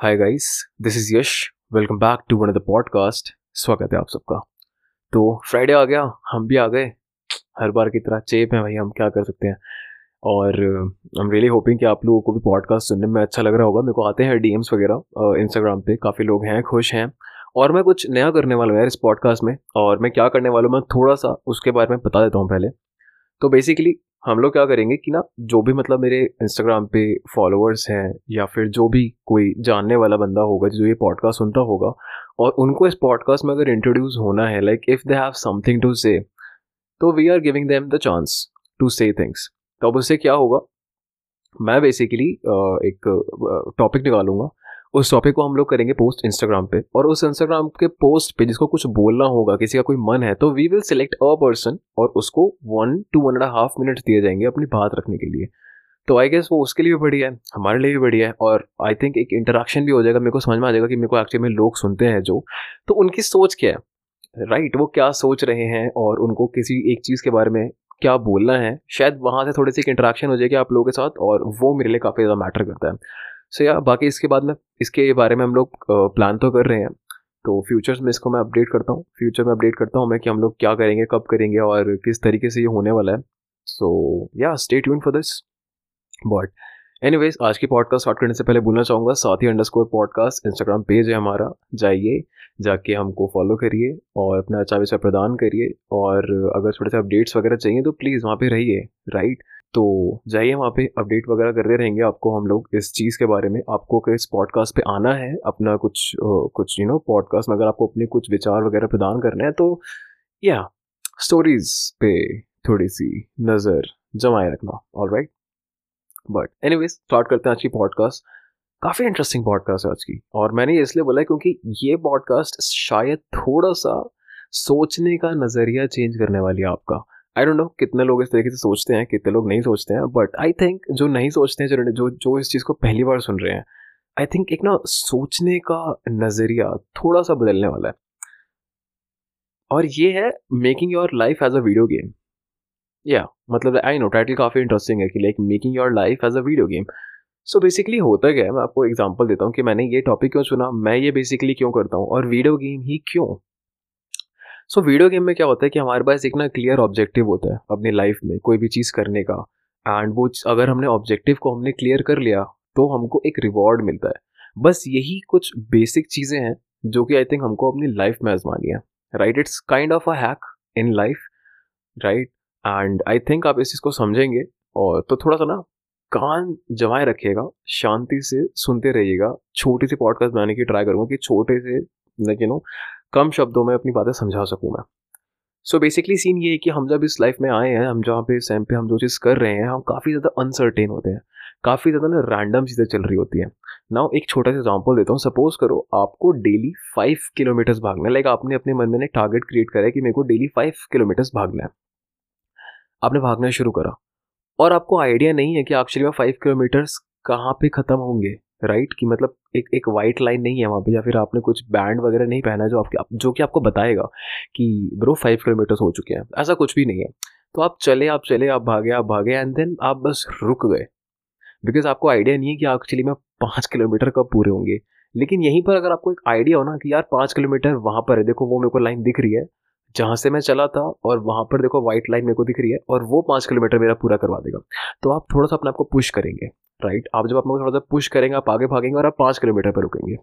Hi guys this is Yash welcome back to one the podcast स्वागत है आप सबका तो फ्राइडे आ गया, हम भी आ गए। हर बार की तरह चेप है भाई, हम क्या कर सकते हैं? और आई एम रियली होपिंग कि आप लोगों को भी पॉडकास्ट सुनने में अच्छा लग रहा होगा। मेरे को आते हैं डीएम्स वगैरह इंस्टाग्राम पे। काफ़ी लोग हैं, खुश हैं। और मैं कुछ नया करने वाला हूँ यार इस पॉडकास्ट में। और मैं क्या करने वाला हूँ, मैं थोड़ा सा उसके बारे में बता देता हूँ पहले। तो बेसिकली हम लोग क्या करेंगे कि ना, जो भी मतलब मेरे इंस्टाग्राम पे फॉलोअर्स हैं या फिर जो भी कोई जानने वाला बंदा होगा, जो ये पॉडकास्ट सुनता होगा, और उनको इस पॉडकास्ट में अगर इंट्रोड्यूस होना है like if they have something to say तो we are giving them the chance to say things तो अब उससे क्या होगा? मैं बेसिकली एक टॉपिक निकालूँगा उस टॉपिक को हम लोग करेंगे पोस्ट इंस्टाग्राम पे। और उस इंस्टाग्राम के पोस्ट पे जिसको कुछ बोलना होगा किसी का कोई मन है तो we will select a person और उसको one to one and half minute दिए जाएँगे अपनी बात रखने के लिए। तो आई गेस वो उसके लिए भी बढ़िया है हमारे लिए भी बढ़िया है और आई थिंक एक इंटरेक्शन भी हो जाएगा मेरे को समझ में आ जाएगा कि मेरे को एक्चुअली में लोग सुनते हैं जो। तो उनकी सोच क्या है? राइट right, वो क्या सोच रहे हैं और उनको किसी एक चीज़ के बारे में क्या बोलना है? शायद वहाँ से थोड़ी सी एक इंटरेक्शन हो जाएगी आप लोगों के साथ और वो मेरे लिए काफ़ी ज़्यादा मैटर करता है। सो या बाकी इसके बाद में, इसके बारे में हम लोग प्लान तो कर रहे हैं। तो फ्यूचर्स में इसको मैं अपडेट करता हूँ। फ्यूचर में अपडेट करता हूँ मैं कि हम लोग क्या करेंगे, कब करेंगे और किस तरीके से ये होने वाला है। सो या stay tune for this but anyways आज की पॉडकास्ट स्टार्ट करने से पहले बोलना चाहूँगा, साथ अंडर पॉडकास्ट इंस्टाग्राम पेज है हमारा। जाइए, जाके हमको फॉलो करिए और अपना अच्छा विचार प्रदान करिए। और अगर थोड़े से अपडेट्स वगैरह चाहिए तो प्लीज़ वहाँ पे रहिए राइट तो जाइए वहाँ पे अपडेट वगैरह करते रहेंगे आपको हम लोग इस चीज़ के बारे में। आपको इस पॉडकास्ट पे आना है, अपना कुछ कुछ यू नो पॉडकास्ट में अगर आपको अपने कुछ विचार वगैरह प्रदान करने हैं तो या स्टोरीज पे थोड़ी सी नज़र जमाए रखना all right but anyways start करते हैं आज की पॉडकास्ट काफ़ी इंटरेस्टिंग पॉडकास्ट है आज की। और मैंने इसलिए बोला क्योंकि ये पॉडकास्ट शायद थोड़ा सा सोचने का नज़रिया चेंज करने वाली है आपका। आई डोंट नो कितने लोग इस तरीके से सोचते हैं, कितने लोग नहीं सोचते हैं बट आई थिंक जो नहीं सोचते हैं, जो जो इस चीज़ को पहली बार सुन रहे हैं आई थिंक एक ना सोचने का नज़रिया थोड़ा सा बदलने वाला है। और ये है making your life as a video game या मतलब आई नो टाइटल काफ़ी इंटरेस्टिंग है कि like making your life as a video game so basically होता क्या है, मैं आपको एग्जांपल देता हूँ कि मैंने ये टॉपिक क्यों चुना, मैं ये बेसिकली क्यों करता हूँ, और वीडियो गेम ही क्यों? सो वीडियो गेम में क्या होता है कि हमारे पास एक ना क्लियर ऑब्जेक्टिव होता है अपनी लाइफ में, कोई भी चीज़ करने का। एंड वो अगर हमने ऑब्जेक्टिव को हमने क्लियर कर लिया तो हमको एक रिवॉर्ड मिलता है। बस यही कुछ बेसिक चीज़ें हैं, जो कि आई थिंक हमको अपनी लाइफ में आजमानी है। Right it's kind of a hack in life right and I think आप इस चीज़ को समझेंगे, और तो थोड़ा सा ना कान जमाए रखिएगा, शांति से सुनते रहिएगा। छोटी सी पॉडकास्ट बनाने की ट्राई करूँगा कि छोटे से लाइक यू नो कम शब्दों में अपनी बातें समझा सकूँ मैं। सो बेसिकली सीन ये है कि हम जब इस लाइफ में आए हैं, हम जहाँ पे टाइम पे हम जो चीज़ कर रहे हैं, हम काफ़ी ज़्यादा अनसर्टेन होते हैं। काफ़ी ज़्यादा ना रैंडम चीज़ें चल रही होती हैं। नाउ एक छोटा सा एग्ज़ाम्पल देता हूँ। सपोज़ करो आपको डेली फाइव किलोमीटर्स भागना है। लाइक आपने अपने मन में एक टारगेट क्रिएट करा है कि मेरे को डेली फाइव किलोमीटर्स भागना है। आपने भागना शुरू करा। और आपको आइडिया नहीं है कि एक्चुअली में फाइव किलोमीटर्स कहाँ पे ख़त्म होंगे। राइट कि मतलब एक एक वाइट लाइन नहीं है वहाँ पे, या फिर आपने कुछ बैंड वगैरह नहीं पहना है जो आपके जो कि आपको बताएगा कि, ब्रो फाइव किलोमीटर्स हो चुके हैं। ऐसा कुछ भी नहीं है। तो आप चले आप चले, आप भागे आप भागे एंड देन आप बस रुक गए। बिकॉज़ आपको आइडिया नहीं है कि एक्चुअली में पाँच किलोमीटर कब पूरे होंगे। लेकिन यहीं पर अगर आपको एक आइडिया हो ना कि यार पाँच किलोमीटर वहाँ पर है, देखो वो मेरे को लाइन दिख रही है जहाँ से मैं चला था और वहाँ पर देखो व्हाइट लाइन मेरे को दिख रही है और वो पाँच किलोमीटर मेरा पूरा करवा देगा। तो आप थोड़ा सा अपने आप को पुश करेंगे राइट आप जब अपने थोड़ा सा पुश करेंगे, आप आगे भागेंगे और आप पाँच किलोमीटर पर रुकेंगे।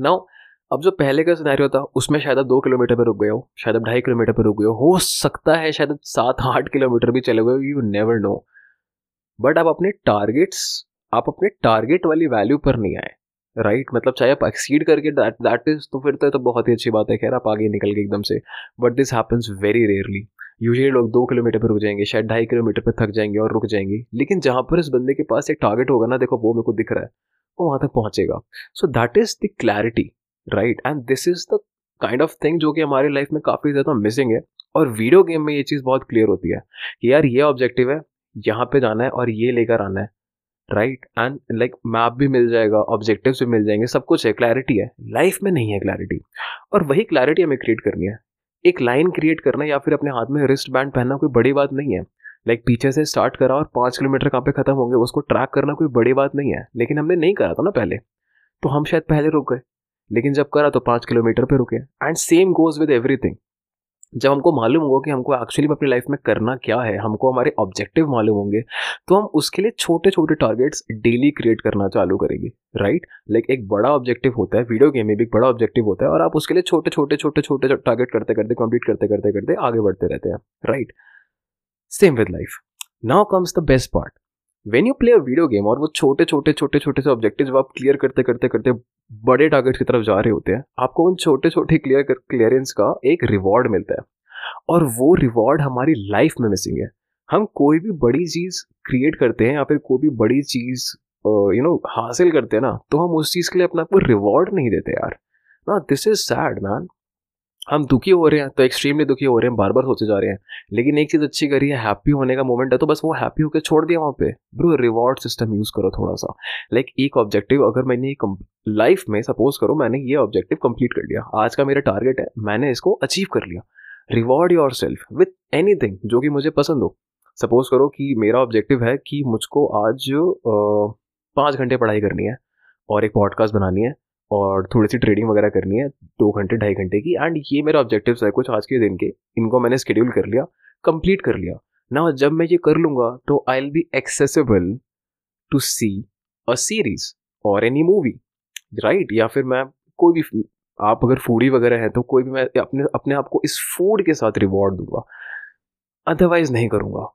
नाउ अब जो पहले का सिनेरियो था, उसमें शायद आप दो किलोमीटर पर रुक गए हो, शायद आप ढाई किलोमीटर पर रुक गए हो। सकता है शायद सात आठ किलोमीटर भी चले गए यू नेवर नो बट आप अपने टारगेट्स आप अपने टारगेट वाली वैल्यू पर नहीं आए। Right right? मतलब चाहे आप एक्सीड करके दैट इज़ तो फिर तो, तो बहुत ही अच्छी बात है। खैर आप आगे निकल गए एकदम से। But this happens very rarely usually लोग दो किलोमीटर पर रुक जाएँगे शायद ढाई किलोमीटर पर थक जाएँगे और रुक जाएँगे। लेकिन जहाँ पर इस बंदे के पास एक टारगेट होगा ना देखो वो मेरे को दिख रहा है वो वहाँ तक पहुँचेगा। So that is the clarity right and this is the kind of thing जो कि हमारी लाइफ में काफ़ी ज़्यादा मिसिंग है। और वीडियो गेम में ये चीज़ बहुत क्लियर होती है कि यार ये ऑब्जेक्टिव है यहाँ पे जाना है और ये लेकर आना है। राइट एंड लाइक मैप भी मिल जाएगा ऑब्जेक्टिव्स भी मिल जाएँगे सब कुछ है क्लैरिटी है। लाइफ में नहीं है क्लैरिटी और वही क्लैरिटी हमें क्रिएट करनी है। एक लाइन क्रिएट करना या फिर अपने हाथ में रिस्ट बैंड पहनना कोई बड़ी बात नहीं है। लाइक like, पीछे से स्टार्ट करा और पाँच किलोमीटर कहाँ पे खत्म होंगे उसको ट्रैक करना कोई बड़ी बात नहीं है। लेकिन हमने नहीं करा था ना पहले। तो हम शायद पहले रुक गए। लेकिन जब करा तो पाँच किलोमीटर पे रुके। And same goes with everything जब हमको मालूम होगा कि हमको एक्चुअली में अपनी लाइफ में करना क्या है, हमको हमारे ऑब्जेक्टिव मालूम होंगे तो हम उसके लिए छोटे छोटे टारगेट्स डेली क्रिएट करना चालू करेंगे राइट लाइक एक बड़ा ऑब्जेक्टिव होता है वीडियो गेम में भी एक बड़ा ऑब्जेक्टिव होता है और आप उसके लिए छोटे छोटे छोटे छोटे टारगेट करते करते कंप्लीट करते करते करते आगे बढ़ते रहते हैं right same with life now comes the best part when you play a video game और वो छोटे छोटे छोटे छोटे से ऑब्जेक्टिव आप क्लियर करते करते करते बड़े टारगेट की तरफ़ जा रहे होते हैं, आपको उन छोटे छोटे क्लियर क्लियरेंस का एक रिवॉर्ड मिलता है। और वो रिवॉर्ड हमारी लाइफ में मिसिंग है। हम कोई भी बड़ी चीज़ क्रिएट करते हैं या फिर कोई भी बड़ी चीज़ यू नो हासिल करते हैं ना तो हम उस चीज़ के लिए अपना कोई रिवॉर्ड नहीं देते यार। ना दिस इज़ सैड मैन हम दुखी हो रहे हैं तो एक्सट्रीमली दुखी हो रहे हैं बार बार सोचे जा रहे हैं। लेकिन एक चीज़ अच्छी करी है हैप्पी होने का मोमेंट है तो बस वो हैप्पी होकर छोड़ दिया वहाँ पे। ब्रो रिवॉर्ड सिस्टम यूज़ करो थोड़ा सा लाइक like, एक ऑब्जेक्टिव अगर मैंने लाइफ में सपोज़ करो मैंने ये ऑब्जेक्टिव कंप्लीट कर लिया। आज का मेरा टारगेट है मैंने इसको अचीव कर लिया। Reward yourself with any जो कि मुझे पसंद हो। सपोज़ करो कि मेरा ऑब्जेक्टिव है कि मुझको आज पाँच घंटे पढ़ाई करनी है और एक पॉडकास्ट बनानी है। और थोड़ी सी ट्रेडिंग वगैरह करनी है, दो घंटे, ढाई घंटे की। एंड ये मेरा ऑब्जेक्टिव है कुछ आज के दिन के। इनको मैंने स्केड्यूल कर लिया कंप्लीट कर लिया। ना जब मैं ये कर लूँगा तो I will be accessible to see a series और एनी मूवी राइट या फिर मैं कोई भी, आप अगर फूडी वगैरह है तो कोई भी मैं अपने अपने आप को इस फ़ूड के साथ रिवॉर्ड दूँगा। अदरवाइज़ नहीं करूँगा।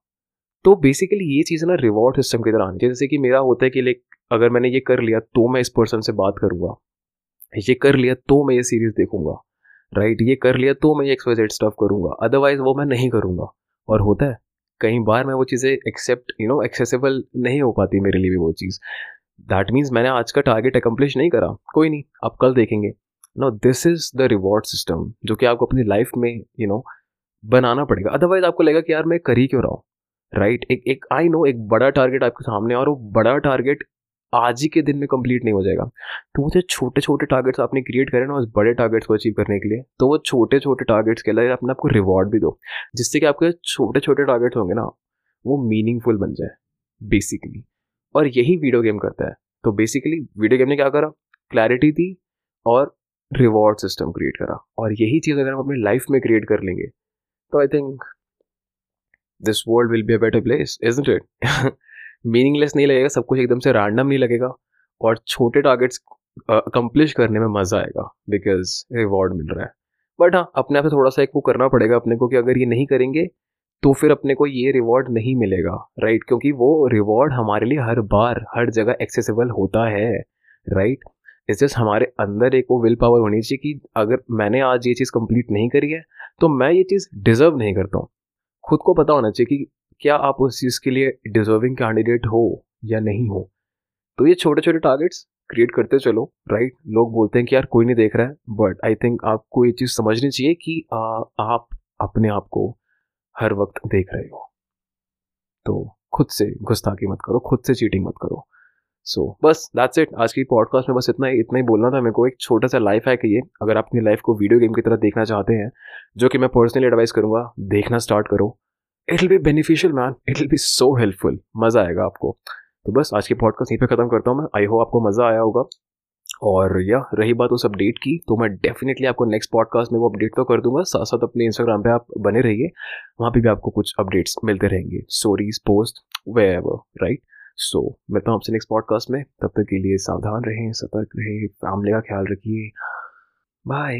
तो बेसिकली ये चीज़ ना रिवॉर्ड सिस्टम की तरह आनी चाहिए। जैसे कि मेरा होता है कि लाइक अगर मैंने ये कर लिया तो मैं इस पर्सन से बात करूँगा। ये कर लिया तो मैं ये सीरीज़ देखूँगा राइट ये कर लिया तो मैं ये एक्सवाइजेड स्टफ़ करूँगा अदरवाइज़ वो मैं नहीं करूँगा। और होता है कई बार मैं वो चीज़ें एक्सेप्ट यू नो एक्सेसिबल नहीं हो पाती मेरे लिए भी वो चीज़। दैट मीन्स मैंने आज का टारगेट अकम्प्लिश नहीं करा कोई नहीं आप कल देखेंगे। No this is the reward system जो कि आपको अपनी लाइफ में यू you नो know, बनाना पड़ेगा। अदरवाइज़ आपको लगेगा कि यार मैं कर ही क्यों रहा हूँ राइट right? एक एक आई नो एक बड़ा टारगेट आपके सामने और वो बड़ा टारगेट आज ही के दिन में कंप्लीट नहीं हो जाएगा। तो वो जो छोटे छोटे टारगेट्स आपने क्रिएट करें ना, उस बड़े टारगेट्स को अचीव करने के लिए तो वो छोटे छोटे टारगेट्स के लिए अपने आपको रिवॉर्ड भी दो, जिससे कि आपके छोटे छोटे टारगेट्स होंगे ना, वो मीनिंगफुल बन जाए बेसिकली और यही वीडियो गेम करता है। तो बेसिकली वीडियो गेम ने क्या करा? क्लैरिटी दी और रिवॉर्ड सिस्टम क्रिएट करा। और यही चीज़ अगर हम अपनी लाइफ में क्रिएट कर लेंगे तो I think this world will be a better place is it meaningless नहीं लगेगा, सब कुछ एकदम से रैंडम नहीं लगेगा और छोटे टारगेट्स अकम्प्लिश करने में मज़ा आएगा बिकॉज़ रिवॉर्ड मिल रहा है। बट हाँ अपने आप से थोड़ा सा एक वो करना पड़ेगा अपने को कि अगर ये नहीं करेंगे तो फिर अपने को ये रिवॉर्ड नहीं मिलेगा राइट क्योंकि वो रिवॉर्ड हमारे लिए हर बार, हर जगह एक्सेसिबल होता है राइट इस जस्ट हमारे अंदर एक वो विल पावर होनी चाहिए कि अगर मैंने आज ये चीज़ कंप्लीट नहीं करी है तो मैं ये चीज़ डिजर्व नहीं करता हूँ। खुद को पता होना चाहिए कि क्या आप उस चीज़ के लिए डिजर्विंग कैंडिडेट हो या नहीं हो? तो ये छोटे छोटे टारगेट्स क्रिएट करते चलो राइट right? लोग बोलते हैं कि यार कोई नहीं देख रहा है बट आई थिंक आपको ये चीज़ समझनी चाहिए कि आ, आप अपने आप को हर वक्त देख रहे हो। तो खुद से गुस्ताखी मत करो खुद से चीटिंग मत करो। सो so, बस दैट्स इट आज की पॉडकास्ट में बस इतना ही इतना ही बोलना था। मेरे को एक छोटा सा लाइफ है कि ये। अगर आप अपनी लाइफ को वीडियो गेम की तरह देखना चाहते हैं जो कि मैं पर्सनली एडवाइस करूँगा देखना स्टार्ट करो। It will be beneficial man it will be so helpful मज़ा आएगा आपको। तो बस, आज के पॉडकास्ट यहीं पे ख़त्म करता हूँ मैं। आई होप आपको मज़ा आया होगा। और या रही बात उस अपडेट की तो मैं डेफिनेटली आपको नेक्स्ट पॉडकास्ट में वो अपडेट तो कर दूँगा। साथ साथ अपने इंस्टाग्राम पे आप बने रहिए। वहाँ पे भी आपको कुछ अपडेट्स मिलते रहेंगे। Stories post whatever right सो मिलता हूँ आपसे नेक्स्ट पॉडकास्ट में। तब तक के लिए सावधान रहें, सतर्क रहें फैमिली का ख्याल रखिए। बाय